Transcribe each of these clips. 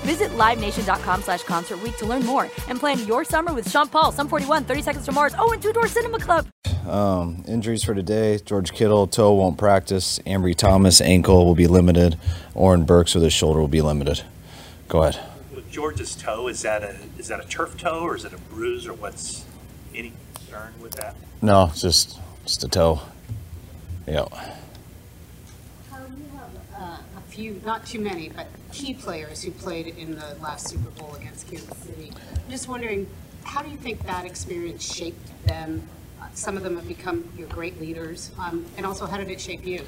Visit LiveNation.com slash Concert Week to learn more and plan your summer with Sean Paul, Sum 41, 30 Seconds to Mars, oh, and Two Door Cinema Club. Um, injuries for today George Kittle, toe won't practice. Ambry Thomas, ankle will be limited. Oren Burks with his shoulder will be limited. Go ahead. With George's toe, is that a is that a turf toe or is it a bruise or what's any concern with that? No, it's just just a toe. Yeah. Few, not too many, but key players who played in the last Super Bowl against Kansas City. I'm just wondering, how do you think that experience shaped them? Some of them have become your great leaders, um, and also how did it shape you?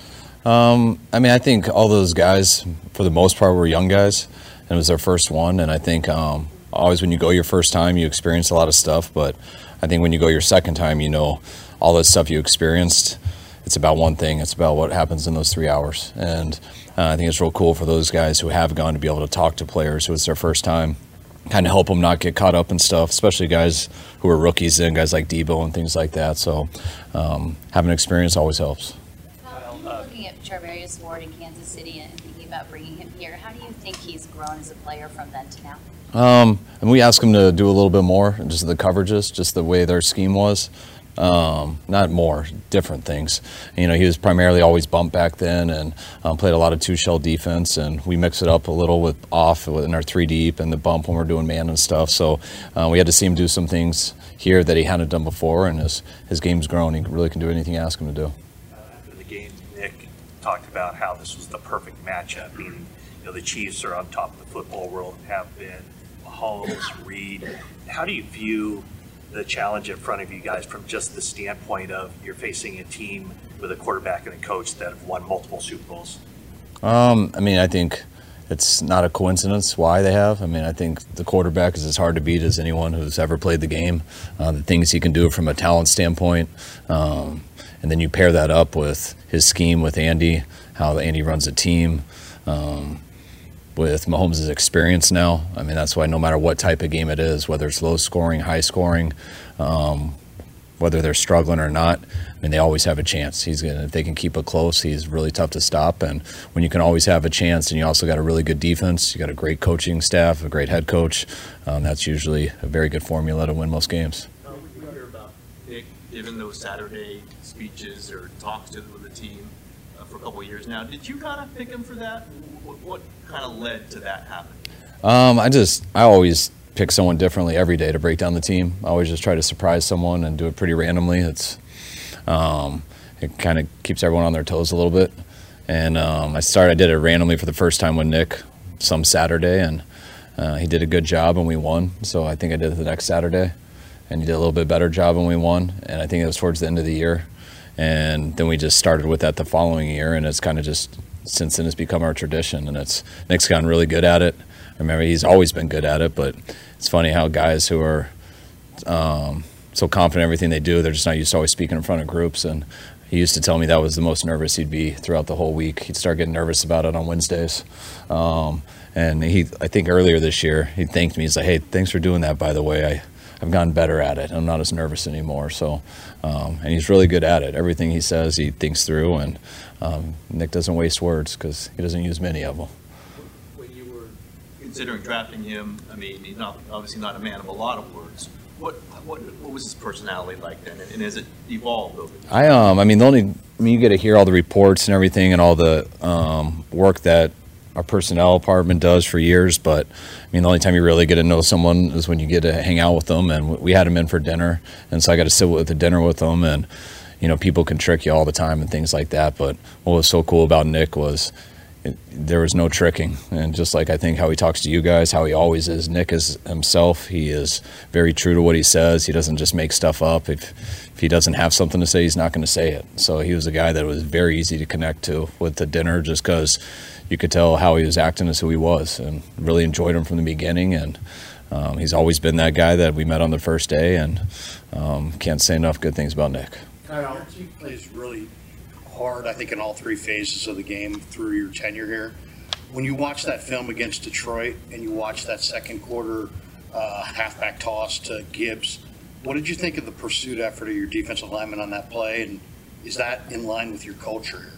Um, I mean, I think all those guys, for the most part, were young guys, and it was their first one. And I think um, always when you go your first time, you experience a lot of stuff. But I think when you go your second time, you know all that stuff you experienced. It's about one thing. It's about what happens in those three hours. And uh, I think it's real cool for those guys who have gone to be able to talk to players who it's their first time, kind of help them not get caught up in stuff, especially guys who are rookies and guys like Deebo and things like that. So um, having experience always helps. Looking at Charvarius Ward in Kansas City and thinking about bringing him here, how do you think he's grown as a player from then to now? Um, and we asked him to do a little bit more, just the coverages, just the way their scheme was. Um, not more, different things. You know, he was primarily always bumped back then and um, played a lot of two shell defense, and we mix it up a little with off in our three deep and the bump when we're doing man and stuff. So uh, we had to see him do some things here that he hadn't done before, and his, his game's grown. He really can do anything you ask him to do. After the game, Nick talked about how this was the perfect matchup, meaning you know the Chiefs are on top of the football world and have been. Mahomes, Reid. How do you view the challenge in front of you guys from just the standpoint of you're facing a team with a quarterback and a coach that have won multiple Super Bowls? Um, I mean, I think it's not a coincidence why they have. I mean, I think the quarterback is as hard to beat as anyone who's ever played the game. Uh, the things he can do from a talent standpoint, um, and then you pair that up with his scheme with Andy, how Andy runs a team. Um, with Mahomes' experience now, I mean, that's why no matter what type of game it is, whether it's low scoring, high scoring, um, whether they're struggling or not, I mean, they always have a chance. He's gonna, if they can keep it close, he's really tough to stop. And when you can always have a chance, and you also got a really good defense, you got a great coaching staff, a great head coach, um, that's usually a very good formula to win most games. Giving those Saturday speeches or talks to the team couple years now. Did you kind of pick him for that? What, what kind of led to that happening? Um, I just, I always pick someone differently every day to break down the team. I always just try to surprise someone and do it pretty randomly. It's, um, it kind of keeps everyone on their toes a little bit. And um, I started, I did it randomly for the first time with Nick some Saturday, and uh, he did a good job and we won. So I think I did it the next Saturday, and he did a little bit better job and we won. And I think it was towards the end of the year. And then we just started with that the following year, and it's kind of just since then it's become our tradition. And it's Nick's gotten really good at it. I remember, he's always been good at it, but it's funny how guys who are um, so confident in everything they do, they're just not used to always speaking in front of groups. And he used to tell me that was the most nervous he'd be throughout the whole week. He'd start getting nervous about it on Wednesdays. Um, and he, I think earlier this year, he thanked me. He's like, "Hey, thanks for doing that. By the way, I, I've gotten better at it. I'm not as nervous anymore." So, um, and he's really good at it. Everything he says, he thinks through. And um, Nick doesn't waste words because he doesn't use many of them. When you were considering drafting him, I mean, he's not obviously not a man of a lot of words. What what, what was his personality like then, and, has it evolved over? I um I mean the only I mean you get to hear all the reports and everything and all the um, work that our personnel department does for years, but I mean, the only time you really get to know someone is when you get to hang out with them. And we had him in for dinner, and so I got to sit with the dinner with them, and you know, people can trick you all the time and things like that. But what was so cool about Nick was it, there was no tricking. And just like I think how he talks to you guys, how he always is, Nick is himself. He is very true to what he says. He doesn't just make stuff up. If, if he doesn't have something to say, he's not going to say it. So he was a guy that was very easy to connect to with the dinner just because you could tell how he was acting as who he was and really enjoyed him from the beginning. And um, he's always been that guy that we met on the first day and um, can't say enough good things about Nick. Kyle, team plays really hard, I think, in all three phases of the game through your tenure here. When you watch that film against Detroit and you watch that second quarter uh, halfback toss to Gibbs, what did you think of the pursuit effort of your defensive lineman on that play? And is that in line with your culture?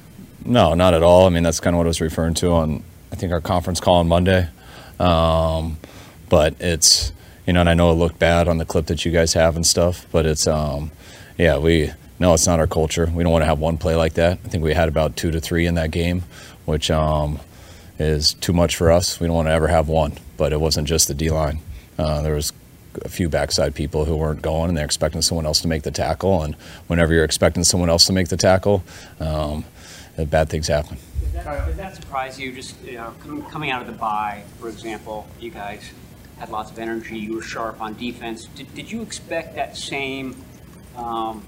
No, not at all. I mean, that's kind of what I was referring to on, I think, our conference call on Monday. Um, but it's, you know, and I know it looked bad on the clip that you guys have and stuff, but it's, um, yeah, we, no, it's not our culture. We don't want to have one play like that. I think we had about two to three in that game, which um, is too much for us. We don't want to ever have one. But it wasn't just the D line. Uh, there was a few backside people who weren't going, and they're expecting someone else to make the tackle. And whenever you're expecting someone else to make the tackle, um, bad things happen. Does that, does that surprise you? Just you know, coming out of the bye, for example, you guys had lots of energy. You were sharp on defense. Did, did you expect that same um,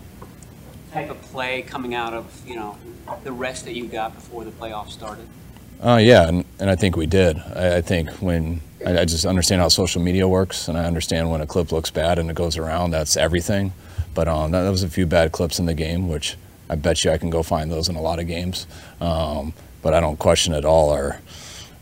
type of play coming out of you know the rest that you got before the playoffs started? Uh, yeah, and, and I think we did. I, I think when I, I, just understand how social media works, and I understand when a clip looks bad and it goes around, that's everything. But um, that, that was a few bad clips in the game, which I bet you I can go find those in a lot of games. Um, but I don't question at all our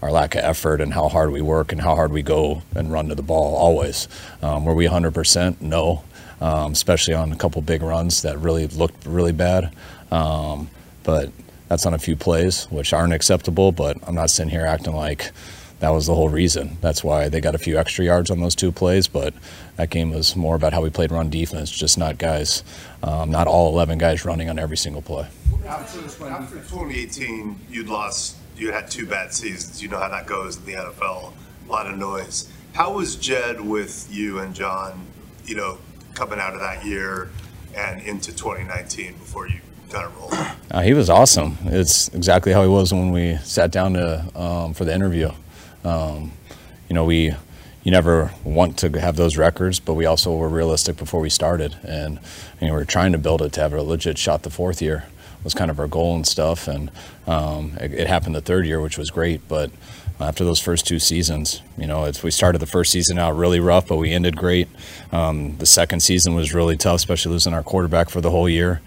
our lack of effort and how hard we work and how hard we go and run to the ball always. Um, were we 100%? No um, especially on a couple big runs that really looked really bad. Um, but that's on a few plays, which aren't acceptable. But I'm not sitting here acting like that was the whole reason. That's why they got a few extra yards on those two plays. But that game was more about how we played run defense, just not guys, um, not all 11 guys running on every single play. After, after 2018, you'd lost, you had two bad seasons. You know how that goes in the NFL. A lot of noise. How was Jed with you and John? You know, coming out of that year and into 2019 before you got it rolling? Uh, he was awesome. It's exactly how he was when we sat down to um, for the interview. Um, you know, we you never want to have those records, but we also were realistic before we started, and you know, we were trying to build it to have a legit shot the fourth year was kind of our goal and stuff, and um, it, it happened the third year, which was great, but after those first two seasons. You know, we started the first season out really rough, but we ended great. Um, the second season was really tough, especially losing our quarterback for the whole year.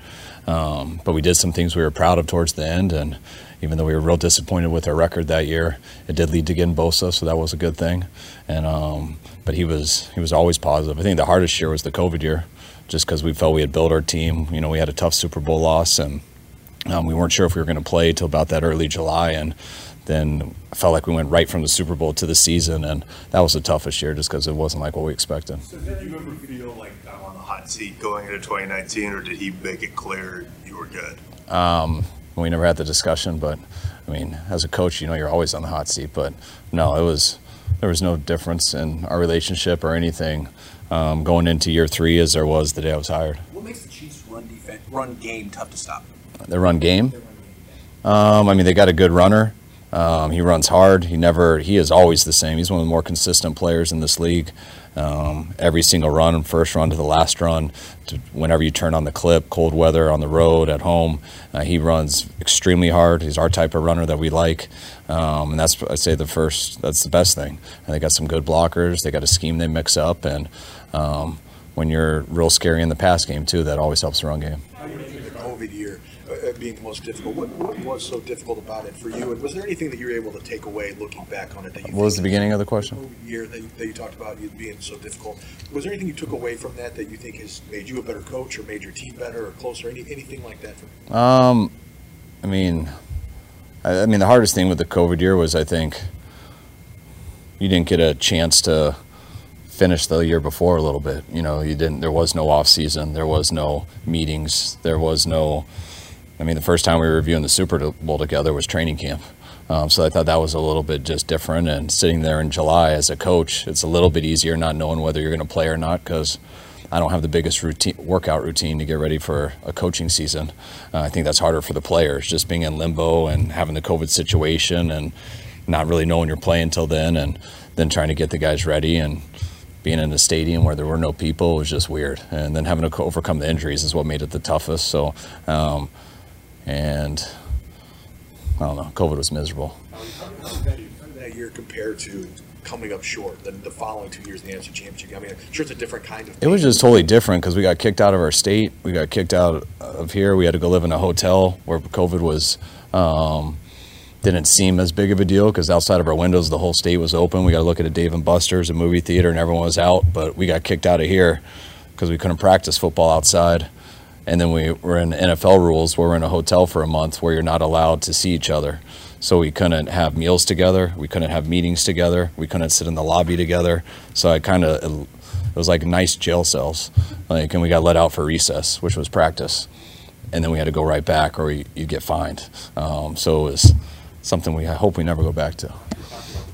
Um, but we did some things we were proud of towards the end, and even though we were real disappointed with our record that year, it did lead to getting Bosa, so that was a good thing. And um, but he was he was always positive. I think the hardest year was the COVID year, just because we felt we had built our team. You know, we had a tough Super Bowl loss, and um, we weren't sure if we were going to play till about that early July, and then I felt like we went right from the Super Bowl to the season, and that was the toughest year just because it wasn't like what we expected. So did you ever feel like I'm on the hot seat going into 2019, or did he make it clear you were good? Um, we never had the discussion, but I mean, as a coach, you know you're always on the hot seat. But no, it was there was no difference in our relationship or anything um, going into year three as there was the day I was hired. What makes the Chiefs' run defense, run game tough to stop? The run game. Um, I mean, they got a good runner. Um, he runs hard. He never. He is always the same. He's one of the more consistent players in this league. Um, every single run, first run to the last run, whenever you turn on the clip, cold weather, on the road, at home, uh, he runs extremely hard. He's our type of runner that we like, um, and that's I'd say the first. That's the best thing. And they got some good blockers. They got a scheme they mix up, and um, when you're real scary in the pass game too, that always helps the run game. COVID year being the most difficult. What, what, was so difficult about it for you? And was there anything that you were able to take away looking back on it that you? What was the beginning of the question? Year that you, that you talked about it being so difficult. Was there anything you took away from that that you think has made you a better coach or made your team better or closer? Any anything like that? For Um, I mean, I, I mean the hardest thing with the COVID year was I think you didn't get a chance to finish the year before a little bit. You know, you didn't. There was no off season. There was no meetings. There was no I mean, the first time we were reviewing the Super Bowl together was training camp. Um, so I thought that was a little bit just different. And sitting there in July as a coach, it's a little bit easier not knowing whether you're going to play or not because I don't have the biggest routine, workout routine to get ready for a coaching season. Uh, I think that's harder for the players, just being in limbo and having the COVID situation and not really knowing you're playing until then, and then trying to get the guys ready and being in a stadium where there were no people was just weird. And then having to overcome the injuries is what made it the toughest. So, um, and I don't know, COVID was miserable. How did that, how did that year compare to coming up short than the following two years in the NFC Championship? I mean, I'm sure it's a different kind of. It was just totally different because we got kicked out of our state. We got kicked out of here. We had to go live in a hotel where COVID was. Um, didn't seem as big of a deal because outside of our windows, the whole state was open. We got to look at a Dave and Buster's, a movie theater, and everyone was out. But we got kicked out of here because we couldn't practice football outside. And then we were in NFL rules where we're in a hotel for a month where you're not allowed to see each other. So we couldn't have meals together. We couldn't have meetings together. We couldn't sit in the lobby together. So I kind of, it was like nice jail cells. Like, and we got let out for recess, which was practice. And then we had to go right back or you, you get fined. Um, so it was something we I hope we never go back to.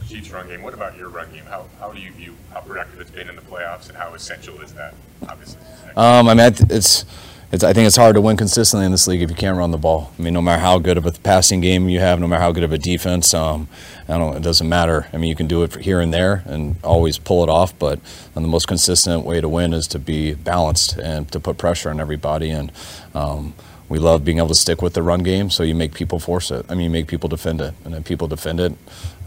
Chiefs run game. What about your run game? How, how do you view how productive it's been in the playoffs and how essential is that, obviously? Um, I mean, it's it's, I think it's hard to win consistently in this league if you can't run the ball. I mean, no matter how good of a passing game you have, no matter how good of a defense, um, I don't. It doesn't matter. I mean, you can do it here and there and always pull it off, but the most consistent way to win is to be balanced and to put pressure on everybody. And um, we love being able to stick with the run game, so you make people force it. I mean, you make people defend it, and if people defend it,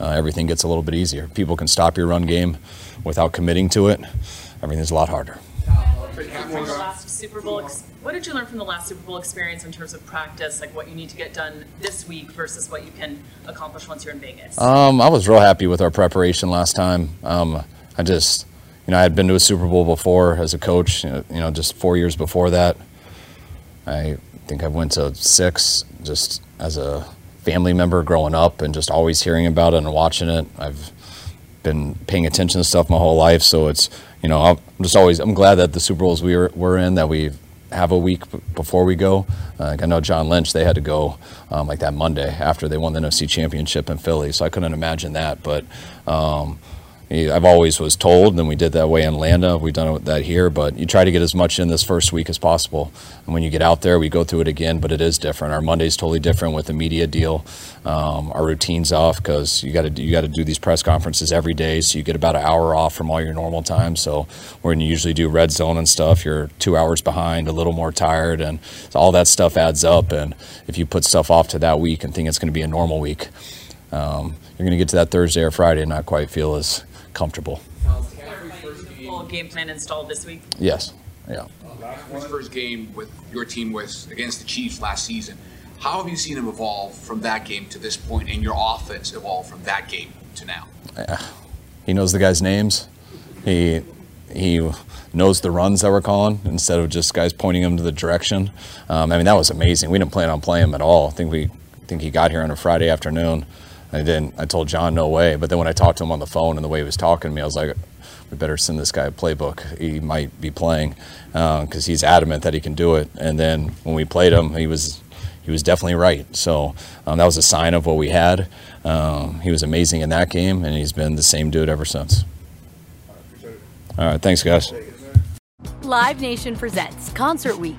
uh, everything gets a little bit easier. People can stop your run game without committing to it. Everything's a lot harder. From the last Super Bowl, what did you learn from the last Super Bowl experience in terms of practice, like what you need to get done this week versus what you can accomplish once you're in Vegas? Um, I was real happy with our preparation last time. Um, I just, you know, I had been to a Super Bowl before as a coach. You know, you know, just four years before that. I think I went to six just as a family member growing up and just always hearing about it and watching it. I've been paying attention to stuff my whole life, so it's you know I'm just always I'm glad that the Super Bowls we were, we're in that we have a week before we go. Uh, like I know John Lynch, they had to go um, like that Monday after they won the NFC Championship in Philly, so I couldn't imagine that. But um, I've always was told, and we did that way in Atlanta. We've done that here, but you try to get as much in this first week as possible. And when you get out there, we go through it again, but it is different. Our Monday's totally different with the media deal. Um, our routine's off because you got to you got to do these press conferences every day, so you get about an hour off from all your normal time. So when you usually do red zone and stuff, you're two hours behind, a little more tired, and so all that stuff adds up. And if you put stuff off to that week and think it's going to be a normal week. Um, you're going to get to that Thursday or Friday and not quite feel as comfortable. Full game plan installed this week? Yes. Yeah. His first game with your team was against the Chiefs last season. How have you seen him evolve from that game to this point, and your offense evolve from that game to now? Yeah. He knows the guys' names. He he knows the runs that we're calling instead of just guys pointing him to the direction. Um, I mean, that was amazing. We didn't plan on playing him at all. I think we I think he got here on a Friday afternoon. I didn't. I told John no way. But then when I talked to him on the phone and the way he was talking to me, I was like, we better send this guy a playbook. He might be playing because uh, he's adamant that he can do it. And then when we played him, he was he was definitely right. So um, that was a sign of what we had. Um, he was amazing in that game, and he's been the same dude ever since. All right, thanks, guys. Live Nation presents Concert Week.